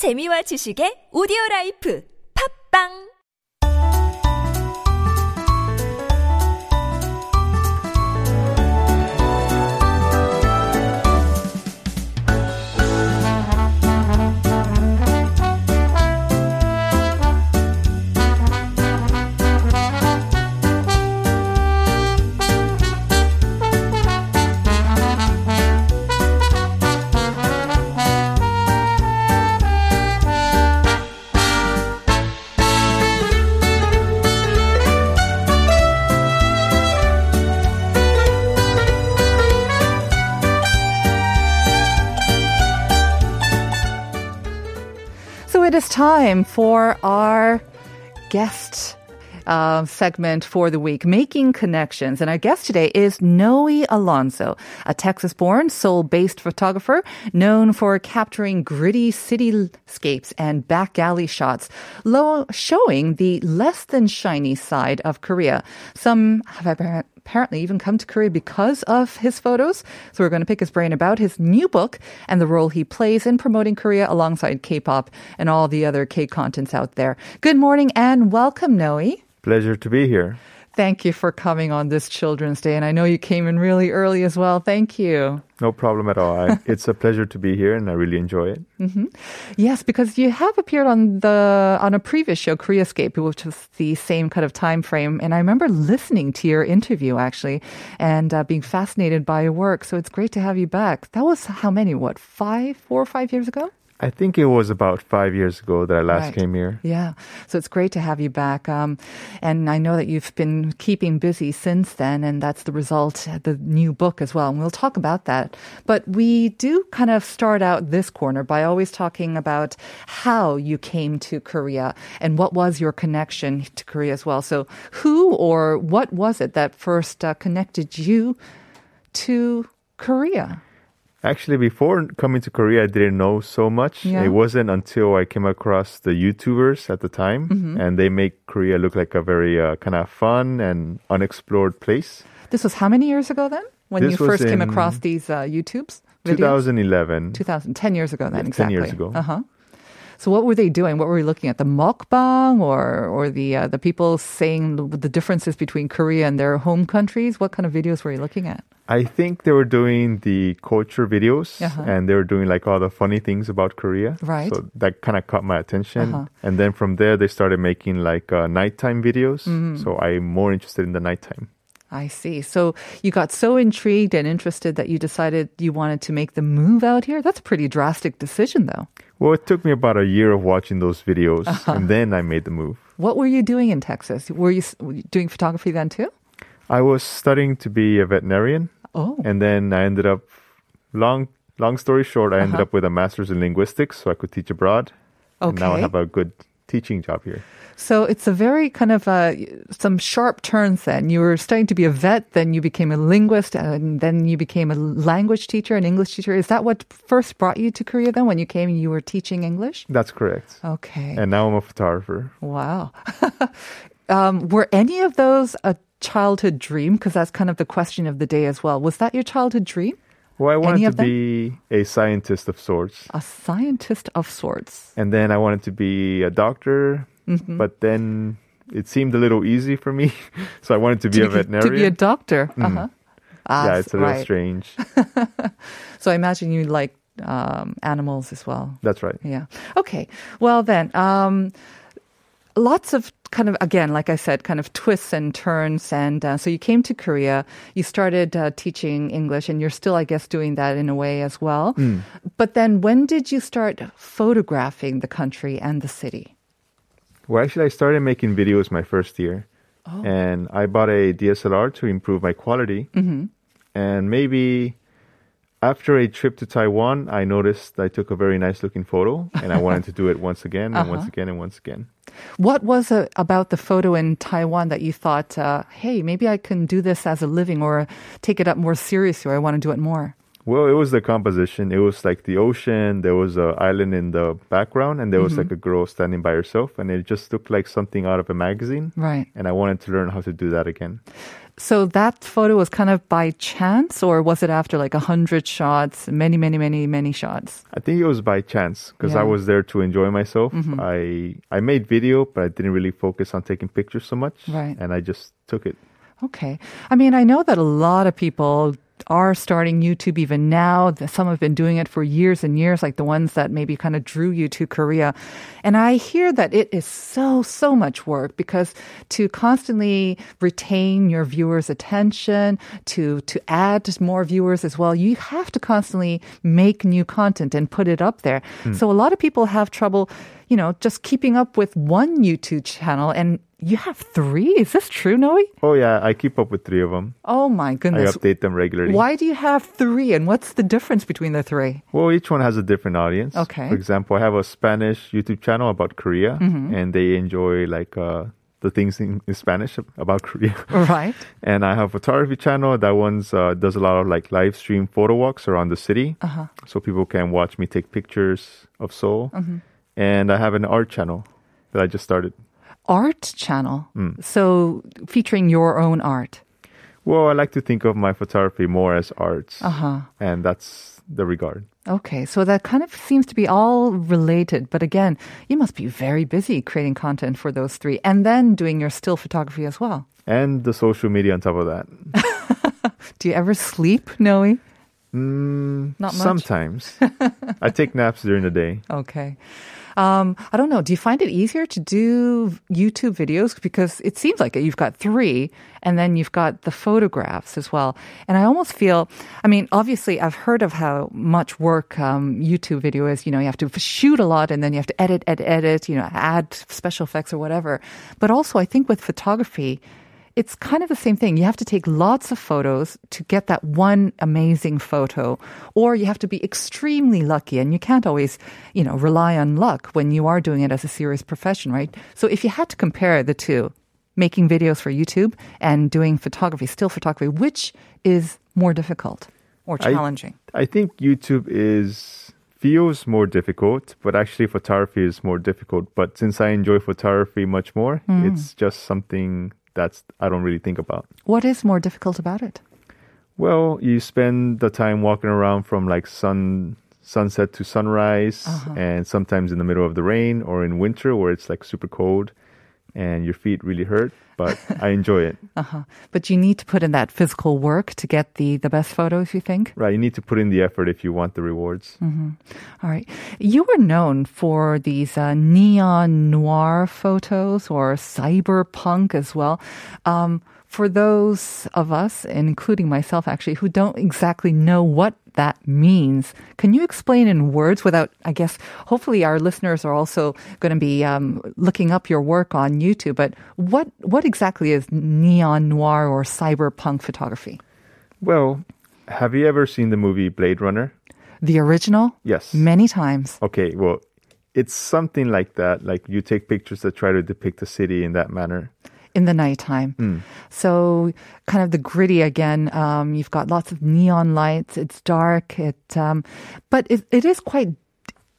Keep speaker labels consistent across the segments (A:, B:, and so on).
A: 재미와 지식의 오디오 라이프. 팝빵
B: is time for our guest uh, segment for the week, Making Connections. And our guest today is Noe Alonzo, a Texas born, Seoul based photographer known for capturing gritty cityscapes and back alley shots, showing the less than shiny side of Korea. Some have apparently even come to Korea because of his photos. So we're going to pick his brain about his new book and the role he plays in promoting Korea alongside K-pop and all the other K contents out there. Good morning and welcome, Noe.
C: Pleasure to be here.
B: Thank you for coming on this Children's Day. And I know you came in really early as well. Thank you.
C: No problem at all. I, it's a pleasure to be here, and I really enjoy it.
B: Yes, because you have appeared on the on a previous show, Koreascape, which was the same kind of time frame. And I remember listening to your interview actually, and uh, being fascinated by your work. So it's great to have you back. That was how many? What five, four or five years ago?
C: I think it was about five years ago that I last
B: Right.
C: came here.
B: Yeah. So it's great to have you back. Um, and I know that you've been keeping busy since then, and that's the result, the new book as well. And we'll talk about that. But we do kind of start out this corner by always talking about how you came to Korea and what was your connection to Korea as well. So who or what was it that first uh, connected you to Korea?
C: Actually, before coming to Korea, I didn't know so much.
B: Yeah.
C: It wasn't until I came across the YouTubers at the time,
B: Mm-hmm.
C: and they make Korea look like a very uh, kind of fun and unexplored place.
B: This was how many years ago then? When
C: This
B: you first came across these uh, YouTubes? videos?
C: 2011.
B: 2000, 10 years ago then,
C: Yeah, 10
B: exactly.
C: years ago.
B: Uh-huh. So what were they doing? What were we looking at? The mukbang or, or the, uh, the people saying the differences between Korea and their home countries? What kind of videos were you looking at?
C: I think they were doing the culture videos
B: Uh-huh.
C: and they were doing like all the funny things about Korea.
B: Right.
C: So that kind of caught my attention.
B: Uh-huh.
C: And then from there, they started making like uh, nighttime videos.
B: Mm-hmm.
C: So I'm more interested in the nighttime.
B: I see. So you got so intrigued and interested that you decided you wanted to make the move out here? That's a pretty drastic decision though.
C: Well, it took me about a year of watching those videos
B: Uh-huh.
C: and then I made the move.
B: What were you doing in Texas? Were you doing photography then too?
C: I was studying to be a veterinarian
B: Oh.
C: and then I ended up, long, long story short, I ended
B: Uh-huh.
C: up with a master's in linguistics so I could teach abroad. And now I have a good teaching job here.
B: So it's a very kind of uh, some sharp turns. Then you were starting to be a vet, then you became a linguist, and then you became a language teacher, an English teacher. Is that what first brought you to Korea? Then when you came, you were teaching English.
C: That's correct.
B: Okay.
C: And now I'm a photographer.
B: wow. um, were any of those a childhood dream? Because that's kind of the question of the day as well. Was that your childhood dream?
C: Well, I wanted to
B: them?
C: be a scientist of sorts.
B: A scientist of sorts.
C: And then I wanted to be a doctor,
B: Mm-hmm.
C: but then it seemed a little easy for me. so I wanted to be
B: to,
C: a veterinarian.
B: to be a doctor. Uh-huh. Ah,
C: yeah, it's a little
B: right.
C: strange.
B: So I imagine you like um, animals as well.
C: That's right.
B: Yeah. Okay. Well, then, um, lots of kind of, again, like I said, kind of twists and turns. And uh, so you came to Korea, you started uh, teaching English, and you're still, I guess, doing that in a way as well. But then when did you start photographing the country and the city?
C: Well, actually, I started making videos my first year.
B: Oh.
C: And I bought a DSLR to improve my quality.
B: Mm-hmm.
C: And maybe after a trip to Taiwan, I noticed I took a very nice looking photo and I wanted to do it once again and once
B: Uh-huh.
C: again and once again.
B: What was it about the photo in Taiwan that you thought, uh, hey, maybe I can do this as a living or take it up more seriously or I want to do it more?
C: Well, it was the composition. It was like the ocean. There was an island in the background, and there was mm-hmm. like a girl standing by herself, and it just looked like something out of a magazine.
B: Right.
C: And I wanted to learn how to do that again.
B: So that photo was kind of by chance, or was it after like a hundred shots, many, many, many, many shots?
C: I think it was by chance because
B: Yeah.
C: I was there to enjoy myself. Mm-hmm. I I made video, but I didn't really focus on taking pictures so much.
B: Right.
C: And I just took it.
B: Okay. I mean, I know that a lot of people are starting YouTube even now. Some have been doing it for years and years, like the ones that maybe kind of drew you to Korea. And I hear that it is so, so much work because to constantly retain your viewers' attention, to, to add more viewers as well, you have to constantly make new content and put it up there. Hmm. So a lot of people have trouble, you know, just keeping up with one YouTube channel and you have three? Is this true, Noe?
C: Oh yeah, I keep up with three of them.
B: Oh my goodness.
C: I update them regularly.
B: Why do you have three and what's the difference between the three?
C: Well, each one has a different audience.
B: Okay.
C: For example, I have a Spanish YouTube channel about Korea,
B: Mm-hmm.
C: and they enjoy like uh, the things in, in Spanish about Korea.
B: Right.
C: and I have a photography channel. That one's uh, does a lot of like live stream photo walks around the city,
B: Uh-huh.
C: so people can watch me take pictures of Seoul.
B: Mm-hmm.
C: And I have an art channel that I just started.
B: Art channel.
C: Mm.
B: So featuring your own art.
C: Well, I like to think of my photography more as arts,
B: Uh-huh.
C: and that's the regard.
B: Okay. So that kind of seems to be all related. But again, you must be very busy creating content for those three and then doing your still photography as well.
C: And the social media on top of that.
B: Do you ever sleep, Noe?
C: Mm,
B: Not much?
C: Sometimes. I take naps during the day.
B: Okay. Um, I don't know. Do you find it easier to do YouTube videos? Because it seems like you've got three and then you've got the photographs as well. And I almost feel, I mean, obviously I've heard of how much work um, YouTube video is. You know, you have to shoot a lot and then you have to edit, edit, edit, you know, add special effects or whatever. But also I think with photography, it's kind of the same thing. You have to take lots of photos to get that one amazing photo, or you have to be extremely lucky, and you can't always, you know, rely on luck when you are doing it as a serious profession, right? So if you had to compare the two, making videos for YouTube and doing photography, still photography, which is more difficult or challenging?
C: I think YouTube is feels more difficult, but actually photography is more difficult. But since I enjoy photography much more,
B: Hmm.
C: it's just something that's I don't really think about.
B: what is more difficult about it?
C: Well, you spend the time walking around from like sun sunset to sunrise
B: Uh-huh.
C: and sometimes in the middle of the rain or in winter where it's like super cold and your feet really hurt, but I enjoy it.
B: Uh-huh. But you need to put in that physical work to get the, the best photos, you think?
C: Right, you need to put in the effort if you want the rewards.
B: All right. You were known for these uh, neon noir photos or cyberpunk as well. Um, for those of us, and including myself actually, who don't exactly know what that means, can you explain in words without, I guess, hopefully our listeners are also going to be um, looking up your work on YouTube, but what, what exactly is neon noir or cyberpunk photography?
C: Well, have you ever seen the movie Blade Runner?
B: The original?
C: Yes.
B: Many times.
C: Okay, well, it's something like that. Like you take pictures that try to depict the city in that manner.
B: In the nighttime. So kind of the gritty again. Um, you've got lots of neon lights. It's dark. It, um, but it, it is quite.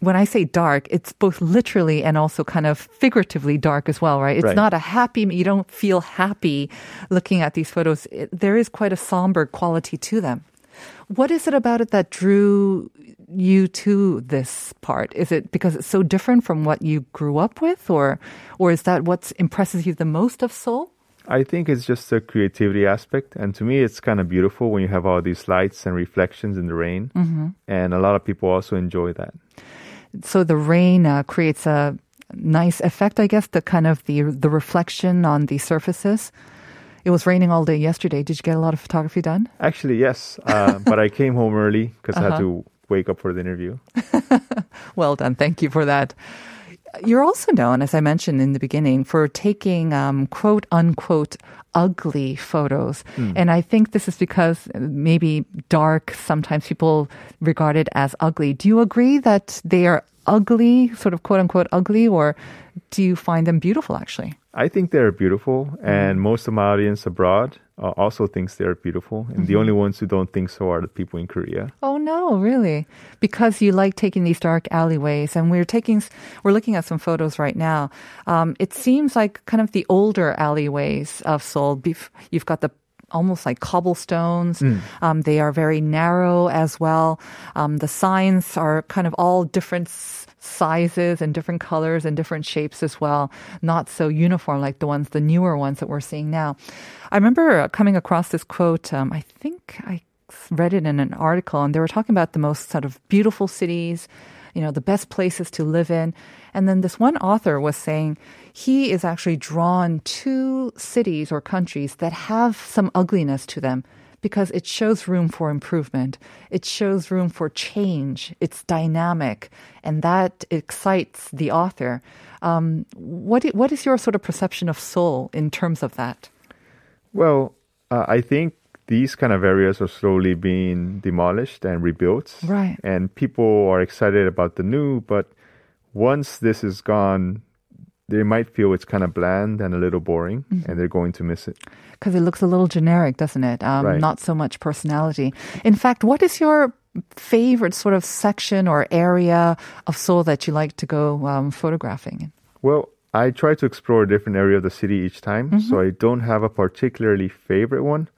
B: When I say dark, it's both literally and also kind of figuratively dark as well, right? It's
C: Right.
B: not a happy. You don't feel happy looking at these photos. It, there is quite a somber quality to them. What is it about it that drew you to this part? Is it because it's so different from what you grew up with, or, or is that what impresses you the most of Seoul?
C: I think it's just the creativity aspect. And to me, it's kind of beautiful when you have all these lights and reflections in the rain. Mm-hmm. And a lot of people also enjoy that.
B: So the rain uh, creates a nice effect, I guess. The kind of the the reflection on the surfaces. It was raining all day yesterday. Did you get a lot of photography done?
C: Actually, yes. Uh, but I came home early because I had to wake up for the interview.
B: Well done. Thank you for that. You're also known, as I mentioned in the beginning, for taking um, quote unquote ugly photos. And I think this is because maybe dark, sometimes people regard it as ugly. Do you agree that they are ugly, sort of quote unquote ugly, or do you find them beautiful actually?
C: I think they're beautiful, and most of my audience abroad uh, also thinks they're beautiful, and the only ones who don't think so are the people in Korea.
B: Oh no, really? Because you like taking these dark alleyways, and we're taking, we're looking at some photos right now. Um, it seems like kind of the older alleyways of Seoul. You've got the almost like cobblestones. Um, they are very narrow as well. Um, the signs are kind of all different sizes and different colors and different shapes as well. Not so uniform like the ones, the newer ones that we're seeing now. I remember coming across this quote. Um, I think I read it in an article, and they were talking about the most sort of beautiful cities, you know, the best places to live in. And then this one author was saying he is actually drawn to cities or countries that have some ugliness to them because it shows room for improvement. It shows room for change. It's dynamic, and that excites the author. Um, what what is your sort of perception of Seoul in terms of that?
C: Well, uh, I think these kind of areas are slowly being demolished and rebuilt.
B: Right.
C: And people are excited about the new, but once this is gone, they might feel it's kind of bland and a little boring,
B: Mm-hmm.
C: and they're going to miss it.
B: because it looks a little generic, doesn't it? Um,
C: Right.
B: Not so much personality. In fact, what is your favorite sort of section or area of Seoul that you like to go um, photographing?
C: Well, I try to explore a different area of the city each time, so I don't have a particularly favorite one,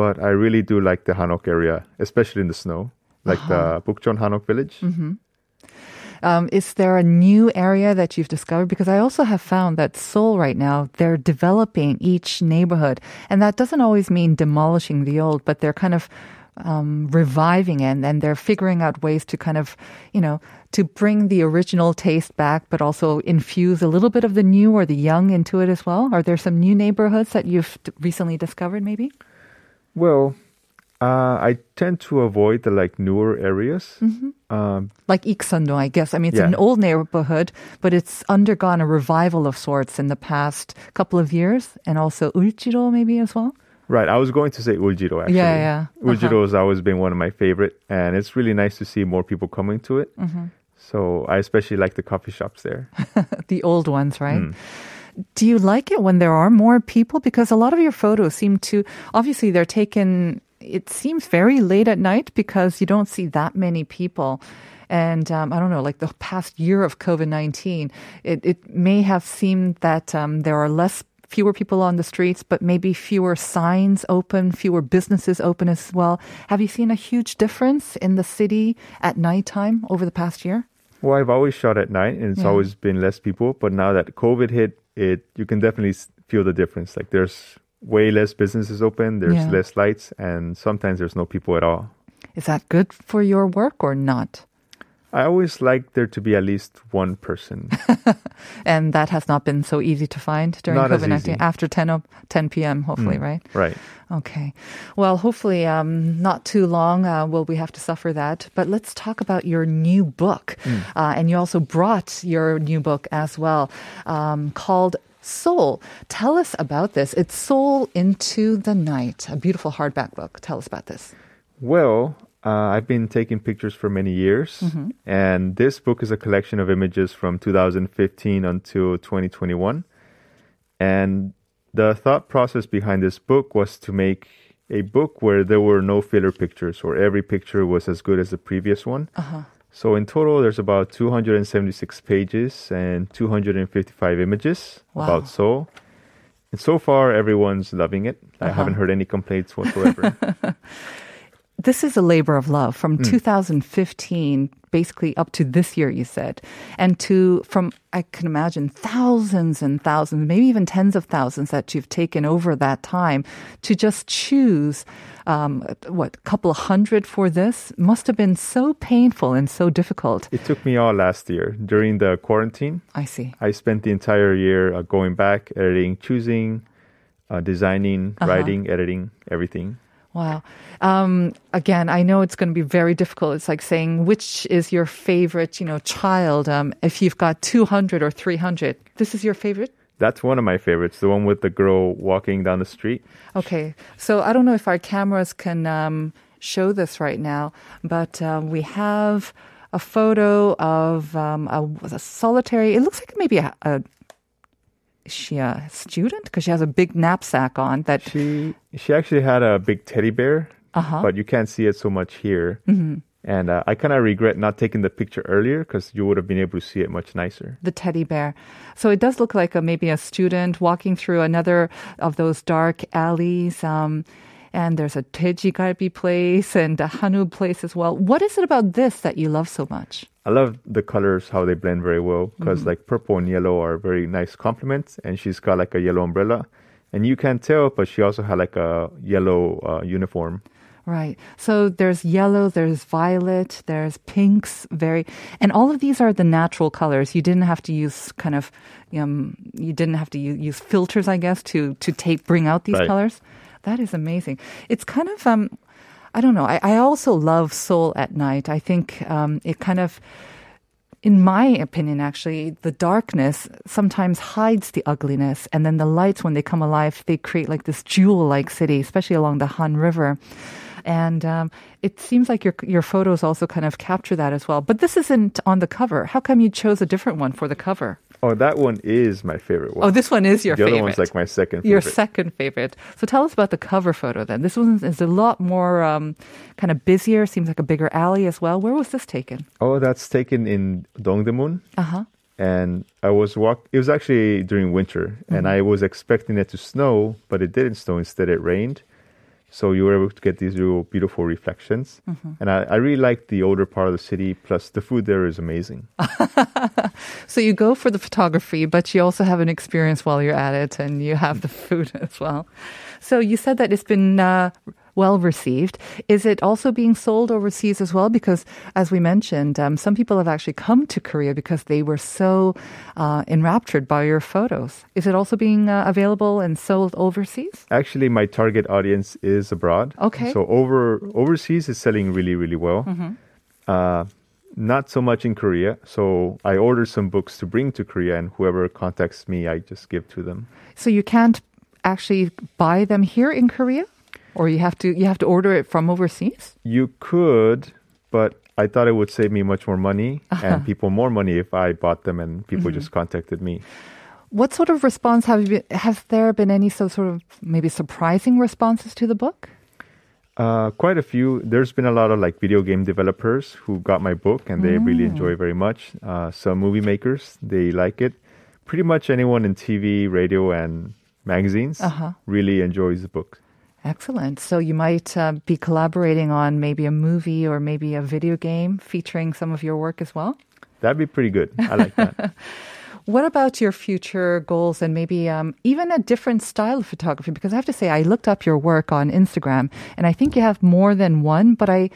C: but I really do like the Hanok area, especially in the snow, like the Bukchon Hanok village.
B: Um, is there a new area that you've discovered? Because I also have found that Seoul right now, they're developing each neighborhood. And that doesn't always mean demolishing the old, but they're kind of um, reviving it and they're figuring out ways to kind of, you know, to bring the original taste back, but also infuse a little bit of the new or the young into it as well. Are there some new neighborhoods that you've d- recently discovered, maybe?
C: Well, uh, I tend to avoid the like newer areas. Um,
B: Like Iksundo, I guess. I mean, it's
C: Yeah.
B: an old neighborhood, but it's undergone a revival of sorts in the past couple of years, and also Ulchiro maybe as well.
C: right, I was going to say Uljiro actually.
B: Yeah, yeah. Uh-huh.
C: Uljiro has always been one of my favorite, and it's really nice to see more people coming to it.
B: Mm-hmm.
C: So I especially like the coffee shops there.
B: the old ones, right?
C: Hmm.
B: Do you like it when there are more people? Because a lot of your photos seem to, obviously, they're taken, it seems very late at night because you don't see that many people. And um, I don't know, like the past year of COVID 19, it, it may have seemed that um, there are less. Fewer people on the streets, but maybe fewer signs open, fewer businesses open as well. Have you seen a huge difference in the city at nighttime over the past year?
C: Well, I've always shot at night, and it's
B: Yeah.
C: always been less people. But now that COVID hit, it you can definitely feel the difference. Like there's way less businesses open, there's
B: Yeah.
C: less lights, and sometimes there's no people at all.
B: Is that good for your work or not?
C: I always like there to be at least one person.
B: And that has not been so easy to find during
C: Not
B: COVID 19
C: easy.
B: after 10, o- 10 p.m., hopefully,
C: Mm.
B: right?
C: right.
B: Okay. Well, hopefully, um, not too long uh, will we have to suffer that. But let's talk about your new book.
C: Mm.
B: Uh, and you also brought your new book as well um, called Seoul. Tell us about this. It's Seoul into the Night, a beautiful hardback book. Tell us about this.
C: Well, uh, I've been taking pictures for many years, mm-hmm. and this book is a collection of images from 2015 until 2021. And the thought process behind this book was to make a book where there were no filler pictures, or every picture was as good as the previous one. Uh-huh. So in total, there's about 276 pages and 255 images
B: Wow.
C: about Seoul. And so far, everyone's loving it. I uh-huh. haven't heard any complaints whatsoever.
B: this is a labor of love from
C: Hmm.
B: 2015 basically up to this year you said and to from i can imagine thousands and thousands maybe even tens of thousands that you've taken over that time to just choose um, what a couple of hundred for this must have been so painful and so difficult
C: It took me all last year during the quarantine.
B: i see
C: I spent the entire year uh, going back, editing, choosing, uh, designing,
B: Uh-huh.
C: writing, editing, everything.
B: Wow. Um, again, I know it's going to be very difficult. It's like saying which is your favorite, you know, child. Um, if you've got 200 or 300, this is your favorite?
C: That's one of my favorites, the one with the girl walking down the street.
B: Okay. So I don't know if our cameras can um, show this right now, but um, we have a photo of um, a, a solitary, it looks like maybe a, a she a student? Because she has a big knapsack on that.
C: She she actually had a big teddy bear,
B: Uh-huh.
C: but you can't see it so much here.
B: Mm-hmm.
C: And uh, I kind of regret not taking the picture earlier because you would have been able to see it much nicer.
B: the teddy bear. So it does look like a, maybe a student walking through another of those dark alleys. Um, and there's a dwaeji galbi place and a hanu place as well. What is it about this that you love so much?
C: I love the colors, how they blend very well because like purple and yellow are very nice complements. And she's got like a yellow umbrella. And you can't tell, but she also had like a yellow uh, uniform.
B: Right. So there's yellow, there's violet, there's pinks, very, and all of these are the natural colors. You didn't have to use kind of, um, you didn't have to use, use filters, I guess, to to take bring out these
C: Right.
B: colors. That is amazing. It's kind of, um, I don't know. I, I also love Seoul at night. I think um, it kind of. In my opinion, actually, the darkness sometimes hides the ugliness, and then the lights, when they come alive, they create like this jewel-like city, especially along the Han River. And um, it seems like your your photos also kind of capture that as well. But this isn't on the cover. How come you chose a different one for the cover?
C: Oh, that one is my favorite one.
B: Oh, this one is your
C: the
B: favorite.
C: The other one's like my second favorite.
B: your second favorite. So tell us about the cover photo then. This one is a lot more um, kind of busier. Seems like a bigger alley as well. Where was this taken?
C: oh, that's taken in Dongdaemun.
B: Uh huh.
C: and I was walk. It was actually during winter, and I was expecting it to snow, but it didn't snow. Instead, it rained. So you were able to get these real beautiful reflections, and I, I really like the older part of the city. Plus, the food there is amazing.
B: So you go for the photography, but you also have an experience while you're at it, and you have the food as well. So you said that it's been uh, well received. Is it also being sold overseas as well? Because as we mentioned, um, some people have actually come to Korea because they were so uh, enraptured by your photos. Is it also being uh, available and sold overseas?
C: Actually, my target audience is abroad.
B: Okay.
C: So over overseas is selling really really well. Uh, not so much in Korea. So I order some books to bring to Korea, and whoever contacts me, I just give to them.
B: So you can't actually buy them here in Korea, or you have to you have to order it from overseas.
C: You could, but I thought it would save me much more money and people more money if I bought them and people just contacted me.
B: What sort of response have you? been, Has there been any so sort of maybe surprising responses to the book?
C: Uh, quite a few. There's been a lot of like video game developers who got my book and they really enjoy it very much. Uh, some movie makers they like it. Pretty much anyone in TV, radio, and magazines
B: Uh-huh.
C: really enjoys the book.
B: Excellent. So you might uh, be collaborating on maybe a movie or maybe a video game featuring some of your work as well.
C: That'd be pretty good. I like that.
B: What about your future goals and maybe um, even a different style of photography? Because I have to say, I looked up your work on Instagram, and I think you have more than one. But I,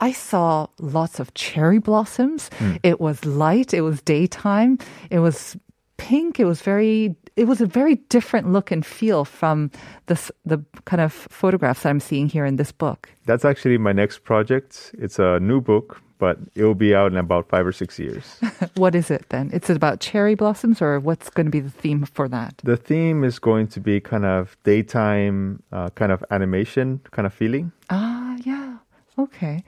B: I saw lots of cherry blossoms. It was light. It was daytime. It was pink. It was very. It was a very different look and feel from the the kind of photographs that I'm seeing here in this book.
C: That's actually my next project. It's a new book, but it will be out in about five or six years.
B: What is it then? It's about cherry blossoms, or what's going to be the theme for that?
C: the theme is going to be kind of daytime, uh, kind of animation kind of feeling.
B: Ah, yeah. Okay.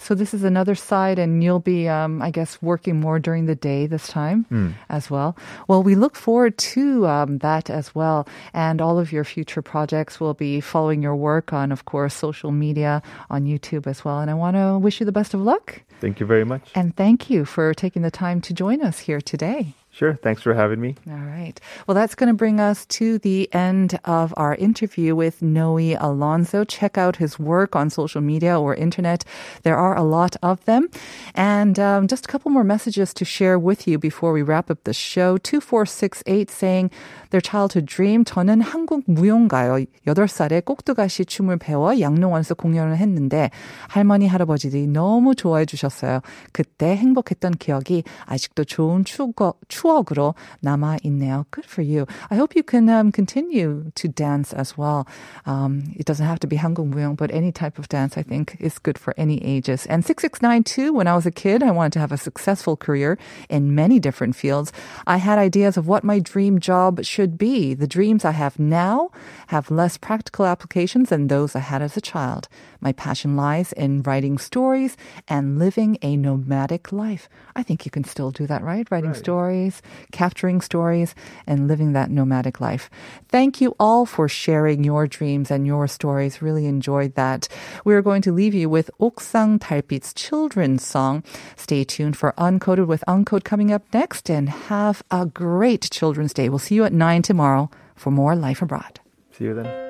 B: So this is another side, and you'll be, um, I guess, working more during the day this time as well. Well, we look forward to um, that as well, and all of your future projects. will be following your work on, of course, social media, on YouTube as well. And I want to wish you the best of luck,
C: Thank you very much.
B: and thank you for taking the time to join us here today.
C: Sure. Thanks for having me.
B: All right. Well, that's going to bring us to the end of our interview with Noe Alonzo. Check out his work on social media or internet. There are a lot of them. And um, just a couple more messages to share with you before we wrap up the show. 2468 saying their childhood dream. 저는 한국 무용가요. 8살에 꼭두가시 춤을 배워 양로원에서 공연을 했는데 할머니, 할아버지들이 너무 좋아해 주셨어요. 그때 행복했던 기억이 아직도 좋은 추억, 추억 으로 남아 있네요. Good for you. I hope you can um, continue to dance as well. Um, it doesn't have to be 한국 무용, but any type of dance I think is good for any ages. ambitious. And 6692, when I was a kid, I wanted to have a successful career in many different fields. I had ideas of what my dream job should be. The dreams I have now have less practical applications than those I had as a child. My passion lies in writing stories and living a nomadic life. I think you can still do that, right? Writing
C: Right.
B: stories, capturing stories, and living that nomadic life. Thank you all for sharing your dreams and your stories. Really enjoyed that. We are going to leave you with Oksang Dalbit's children's song. Stay tuned for Uncoded with Uncode coming up next and have a great Children's Day. We'll see you at 9 tomorrow for more Life Abroad.
C: See you then.